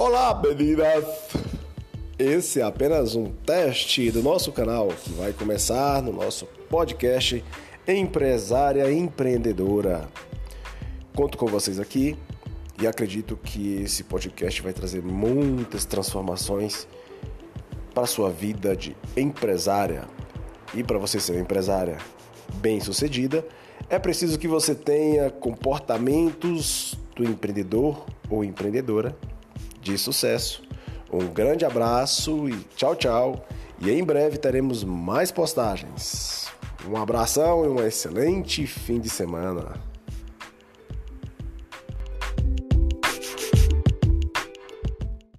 Olá, meninas! Esse é apenas um teste do nosso canal que vai começar no nosso podcast Empresária Empreendedora. Conto com vocês aqui e acredito que esse podcast vai trazer muitas transformações para a sua vida de empresária. E para você ser empresária bem-sucedida, é preciso que você tenha comportamentos do empreendedor ou empreendedora de sucesso. Um grande abraço e tchau, tchau. E em breve teremos mais postagens. Um abração e um excelente fim de semana.